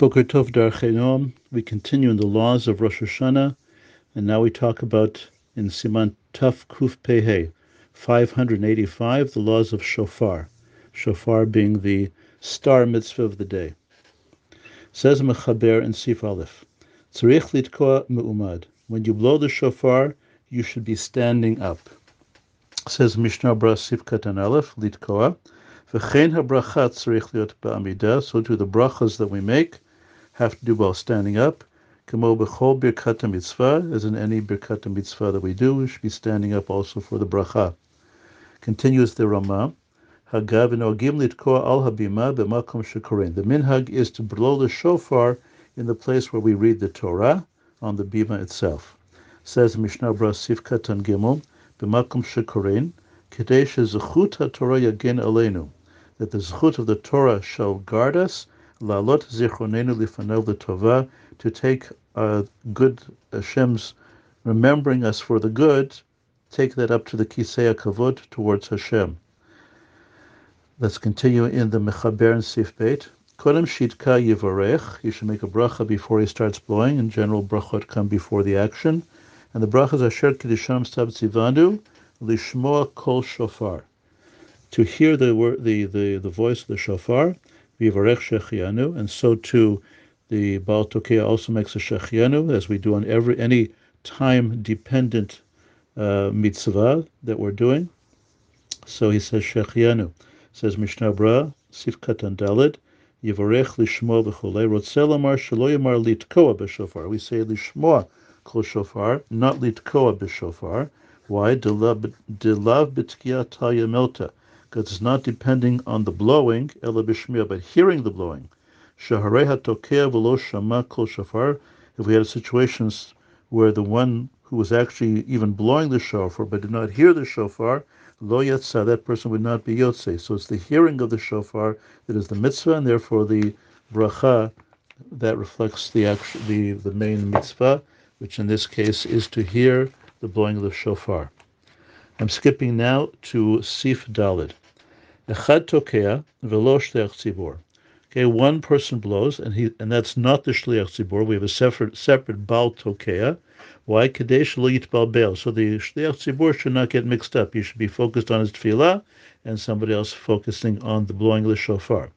Boker Tov Darchenom. We continue in the laws of Rosh Hashanah, and now we talk about in Siman Tuf Kuf Pehe, 585, the laws of Shofar. Shofar being the star mitzvah of the day. Says Mechaber in Sif Aleph, Tzarich litkoa me'umad. When you blow the shofar, you should be standing up. Says Mishnah Berurah Sif Katan Aleph, litkoa. V'chein habracha ba'amida. So do the brachas that we make have to do while standing up. Kamo b'chol birkat mitzvah, as in any birkat mitzvah that we do, we should be standing up also for the bracha. Continues the Ramah. Hagav nogim litkoa al habima b'makom shekorin. The minhag is to blow the shofar in the place where we read the Torah on the bima itself. Says Mishnah Berurah Sif Katan Gimel b'makom shekorin kedei shezechut haTorah yagin aleinu that the zechut of the Torah shall guard us la'alot zichronenu lifanel tova to take uh, good Hashem's remembering us for the good, take that up to the kisei kavod towards Hashem. Let's continue in the Mechaber and Sif Beit. Kodem shitka yivarech. You should make a bracha before he starts blowing. In general, brachot come before the action. And the brachas asher kedisham stab tzivanu lishmoa kol shofar. To hear the, the, the, the voice of the shofar, vivarech shechianu, and so too the Baal Tokea also makes a shechianu, as we do on every any time-dependent uh, mitzvah that we're doing. So he says shechianu says Mishnah Berurah, Sif Katan Dalid, Yivarech Lishmo B'chulei, Rotzel Amar Shelo Yamar Litkoa B'shofar. We say Lishmoa Kol Shofar, not Litkoa B'shofar. Why? Dilav B'tkiya Taya Melta. Because it's not depending on the blowing, but hearing the blowing. If we had situations where the one who was actually even blowing the shofar but did not hear the shofar, lo yatsa, that person would not be yotze. So it's the hearing of the shofar that is the mitzvah, and therefore the bracha that reflects the actual, the, the main mitzvah, which in this case is to hear the blowing of the shofar. I'm skipping now to Sif Dalid. Echad tokea velo shliach tzibor. Okay, one person blows, and he and that's not the shliach tzibor. We have a separate separate bal tokea, why? Kadesh lo yitbalbel. So the shliach tzibur should not get mixed up. You should be focused on his tefillah, and somebody else focusing on the blowing of the shofar.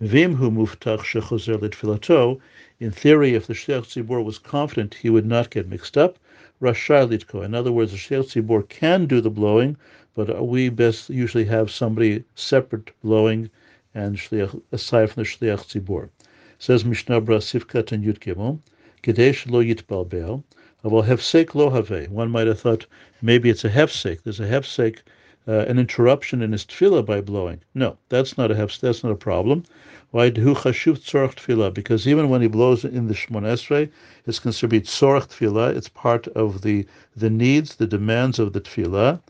Vim hu muftach shechozer litfilato. In theory, if the shliach tzibur was confident, he would not get mixed up. Rashai litko. In other words, the shliach tzibur can do the blowing, but we best usually have somebody separate blowing and shliach, aside from the shliach tzibur. Says Mishnah Berurah Sifkat and Yud Gimel, Kadesh lo yitbalbel. Well, hefsek lo have. One might have thought maybe it's a hefsek. There's a hefsek, uh, an interruption in his tefillah by blowing. No, that's not a hefsek. That's not a problem. Why do chashuv tzorach tefillah? Because even when he blows in the Shmon Esrei, it's considered tzorach tefillah. It's part of the the needs, the demands of the tefillah.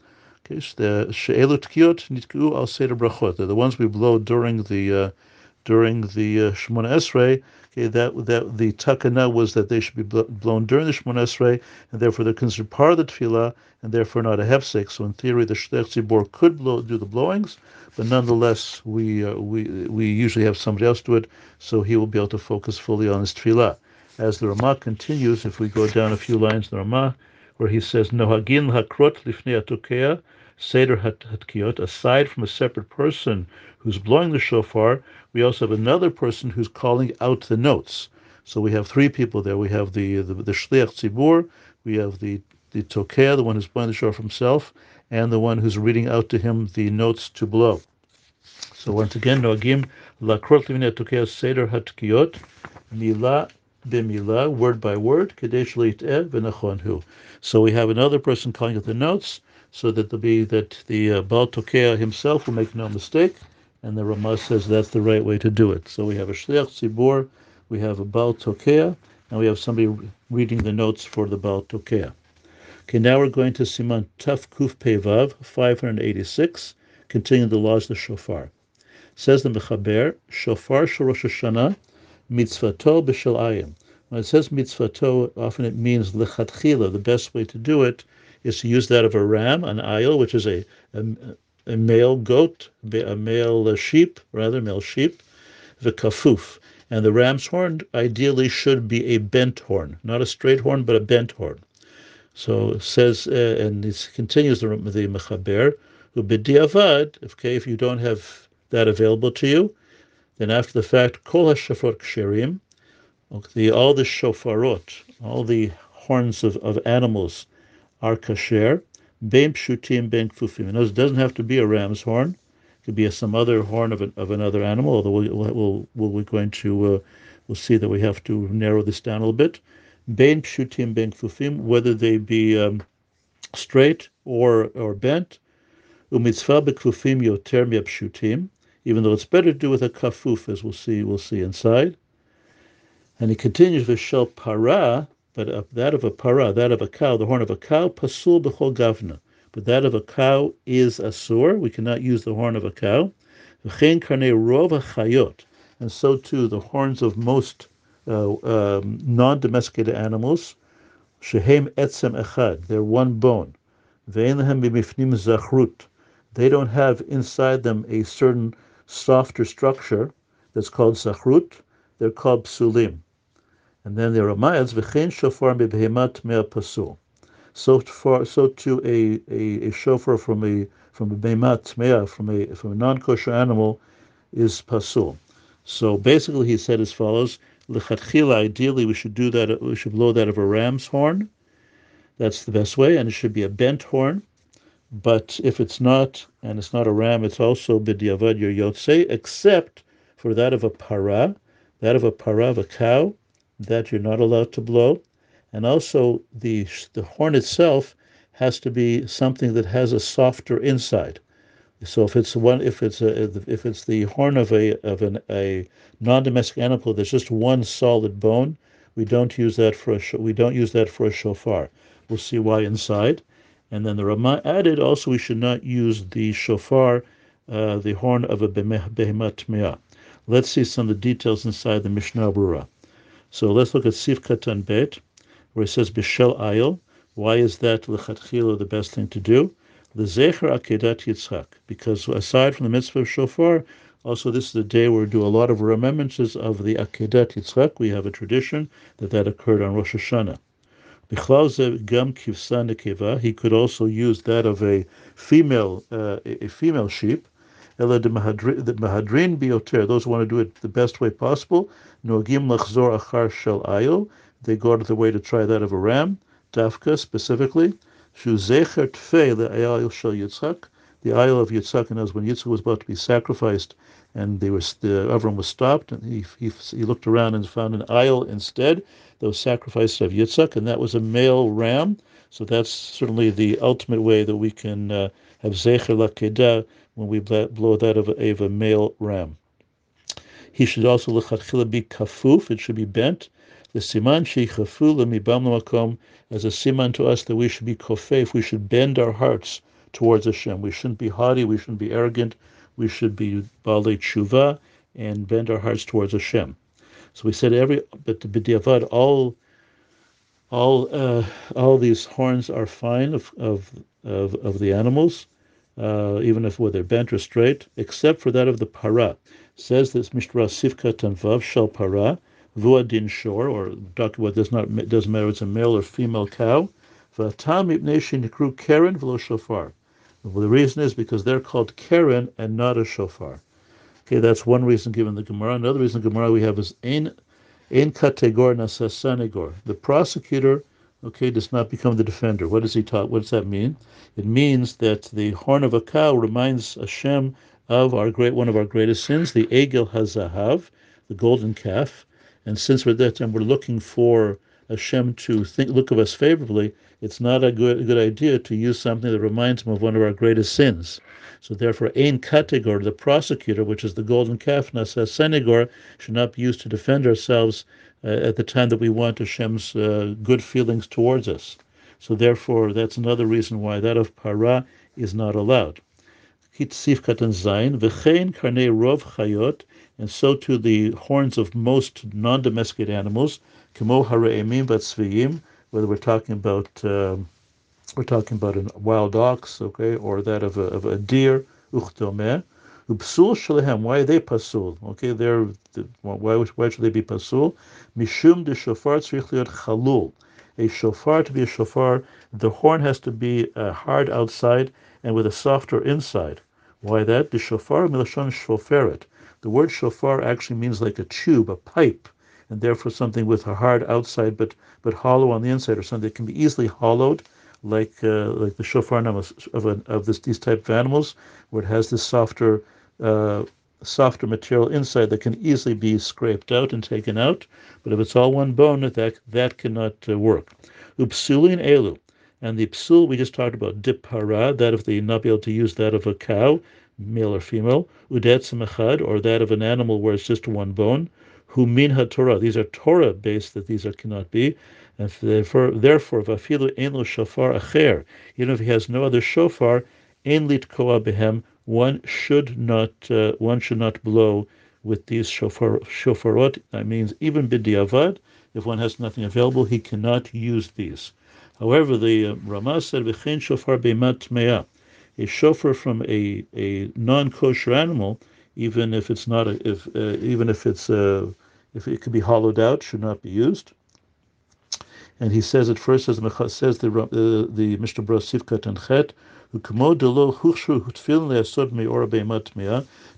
So the she'elu tkiyot nitku al seder brachot. They're the ones we blow during the uh, during the uh, Shemona Esrei, okay, that that the takana was that they should be blown during the Shemona Esrei, and therefore they're considered part of the tefillah, and therefore not a hefsek. So in theory, the Shlech Tzibor could blow, do the blowings, but nonetheless, we uh, we we usually have somebody else do it, so he will be able to focus fully on his tefillah. As the Ramah continues, if we go down a few lines, the Ramah, where he says, Nohagin hakrot lifnei atokea, Seder Hatkiyot, aside from a separate person who's blowing the shofar, we also have another person who's calling out the notes. So we have three people there. We have the the, the Shliach Tzibur, we have the the Tokea, the one who's blowing the shofar himself, and the one who's reading out to him the notes to blow. So once again, Noagim Lakrot Livnei Tokea Seder Hatkiyot, Mila b'mila, word by word, kadesh leiteh v'nachon So we have another person calling out the notes, so that the be that the uh, Baal Tokea himself will make no mistake, and the Rama says that's the right way to do it. So we have a Shliach Tzibor, we have a Baal Tokea, and we have somebody reading the notes for the Baal Tokea. Okay, now we're going to Siman Taf Kuf Pevav, 586, continuing the laws of the Shofar. Says the Mechaber, Shofar Shorosh Hashanah, Mitzvato B'Shel Ayim. When it says mitzvato, often it means lechatchila. The best way to do it is to use that of a ram, an ayil, which is a, a, a male goat, a male sheep, rather, male sheep, the kafuf. And the ram's horn ideally should be a bent horn, not a straight horn, but a bent horn. So it says, uh, and it continues the, the Mechaber, b'diavad, okay, if you don't have that available to you, then after the fact, kol hashafot ksherim, okay, all the shofarot, all the horns of, of animals are kasher, bein pshutim, bein kfufim. it doesn't have to be a ram's horn. It could be a, some other horn of, an, of another animal, although we'll, we'll, we'll, we're going to, uh, we'll see that we have to narrow this down a little bit. Bein pshutim, bein kfufim, whether they be um, straight or, or bent, Umitzvah bekufim yoter miapshutim, even though it's better to do with a kafuf, as we'll see, we'll see inside. And he continues with shel para, but uh, that of a para, that of a cow, the horn of a cow, pasul b'chol gavna. But that of a cow is asur. We cannot use the horn of a cow. V'chein karnei rov chayot, and so too the horns of most uh, um, non-domesticated animals. Shehem etzem echad. They're one bone. Ve'en b'mifnim zachrut they don't have inside them a certain softer structure that's called zachrut. They're called psulim. And then there are mayas v'chein shofar bebehemat mea pasul. So far, so too a, a, a shofar from a from a behemat mea from a from a non-kosher animal is pasul. So basically, he said as follows: Lechatchila, ideally, we should do that. We should blow that of a ram's horn. That's the best way, and it should be a bent horn. But if it's not, and it's not a ram, it's also b'diavad your except for that of a para, that of a para of a cow, that you're not allowed to blow. And also the the horn itself has to be something that has a softer inside. So if it's one, if it's a, if it's the horn of a of an, a non-domestic animal, there's just one solid bone. We don't use that for a we don't use that for a shofar. We'll see why inside. And then the Rama added also we should not use the shofar, uh, the horn of a behemat me'ah. Let's see some of the details inside the Mishnah Berurah. So let's look at Sif Katan Bet, where it says Bishel Ayil. Why is that lechatchila the best thing to do? The Zecher Akedat Yitzchak, because aside from the mitzvah of shofar, also this is the day where we do a lot of remembrances of the Akedat Yitzchak. We have a tradition that that occurred on Rosh Hashanah. Gam He could also use that of a female uh, a female sheep. The mahadrin bioter, those who want to do it the best way possible. Nogim lachzor achar shel ayil. They go out of the way to try that of a ram. Dafka specifically. Shu zecher tfei the ayil shel yitzchak. The ayil of Yitzchak, and as when Yitzchak was about to be sacrificed, and they were the Avram was stopped, and he, he, he looked around and found an ayil instead that was sacrificed of Yitzhak, and that was a male ram. So that's certainly the ultimate way that we can uh, have Zecher Lakedah when we blow that of a, of a male ram. He should also lechatchila be kafuf, it should be bent. The siman sheichafu lemibam makom as a siman to us that we should be kofef, we should bend our hearts towards Hashem. We shouldn't be haughty, we shouldn't be arrogant, we should be balei tshuva and bend our hearts towards Hashem. So we said every, but the b'diavad, all, all, uh, all these horns are fine of of of, of the animals, uh, even if whether bent or straight, except for that of the para. Says this Mishnah Sifka Tanvav Shal Para Vuadin Shor, or talking about does not doesn't matter if it's a male or female cow. V'atam ipnei nikru keren v'lo shofar. The reason is because they're called keren and not a shofar. Okay, that's one reason given the Gemara. Another reason the Gemara we have is ein ein kategor nasasanegor. The prosecutor, okay, does not become the defender. What does he talk? What does that mean? It means that the horn of a cow reminds Hashem of our great one of our greatest sins, the Egel Hazahav, the golden calf. And since we're at that time we're looking for Hashem to think look of us favorably, it's not a good a good idea to use something that reminds him of one of our greatest sins. So therefore, ein kategor, the prosecutor, which is the golden calf, nasa senegor, should not be used to defend ourselves uh, at the time that we want Hashem's uh, good feelings towards us. So therefore, that's another reason why that of para is not allowed. Sif katan zayin, v'chein karnei rov chayot, and so to the horns of most non-domesticated animals, kemo hare'emim v'tzviyim, whether we're talking about um, we're talking about a wild ox, okay, or that of a, of a deer, uchtomeh, Upsul shalehem. Why are they pasul? Okay, they're why why should they be pasul? Mishum de shofar tzrich liot chalul. A shofar to be a shofar, the horn has to be uh, hard outside and with a softer inside. Why that? The shofar milashon shoferet. The word shofar actually means like a tube, a pipe, and therefore something with a hard outside but but hollow on the inside, or something that can be easily hollowed like uh, like the shofar of, of, of this, these type of animals, where it has this softer uh, softer material inside that can easily be scraped out and taken out. But if it's all one bone, that that cannot uh, work. Upsulin elu, and the psul we just talked about dipara, that if they not be able to use that of a cow, male or female, udet semachad, or that of an animal where it's just one bone. Who min Torah. These are Torah based that these are cannot be. And therefore, therefore, vafilu ein lo shofar acher. Even if he has no other shofar, ein litkoa behem one should not uh, one should not blow with these shofar, shofarot. That means even bidiavad, if one has nothing available, he cannot use these. However, the uh, Ramah said, "V'chein shofar beimat mea," a shofar from a, a non-kosher animal, even if it's not a, if uh, even if it's uh, if it could be hollowed out, should not be used. And he says at first, as says the uh, the Mishnah Bros Sivkat and Chet,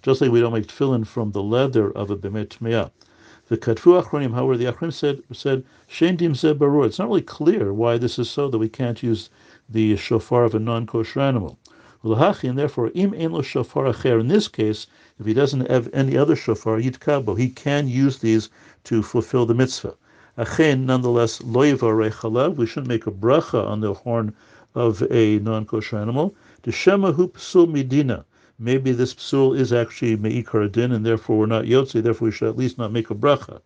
just like we don't make tefillin from the leather of a bemet. The katfu achronim, however, the achronim said said shein dim barur. It's not really clear why this is so that we can't use the shofar of a non-kosher animal. And therefore, im ein lo shofar acher. In this case, if he doesn't have any other shofar, yitkabo, he can use these to fulfill the mitzvah. Achen, nonetheless, loiva rechalav. We shouldn't make a bracha on the horn of a non-kosher animal. The shemahu psul midina. Maybe this psul is actually meikar din, and therefore we're not yotze. Therefore, we should at least not make a bracha.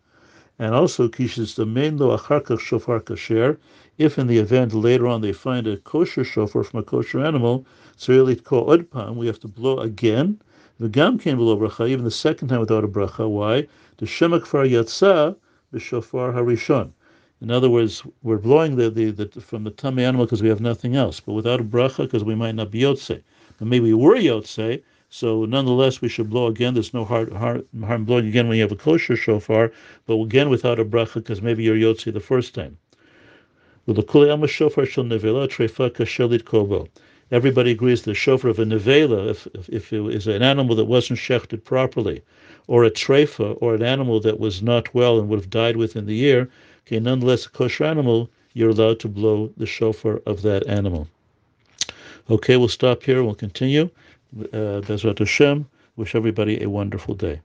And also, kishis the main lo acharkach shofar kasher. If in the event later on they find a kosher shofar from a kosher animal, tzrilit ko odpam, we have to blow again. The gam can blow bracha even the second time without a bracha. Why? The shemak far yatsa b'shofar harishon. In other words, we're blowing the, the, the from the tummy animal because we have nothing else, but without a bracha because we might not be yotze. But maybe we were yotze, so nonetheless we should blow again. There's no harm, harm, harm blowing again when you have a kosher shofar, but again without a bracha because maybe you're yotze the first time. Everybody agrees the shofar of a nevela, if, if, if it is an animal that wasn't shechted properly, or a trefa, or an animal that was not well and would have died within the year, okay, nonetheless, a kosher animal, you're allowed to blow the shofar of that animal. Okay, we'll stop here. We'll continue. Uh, Bezrat Hashem. Wish everybody a wonderful day.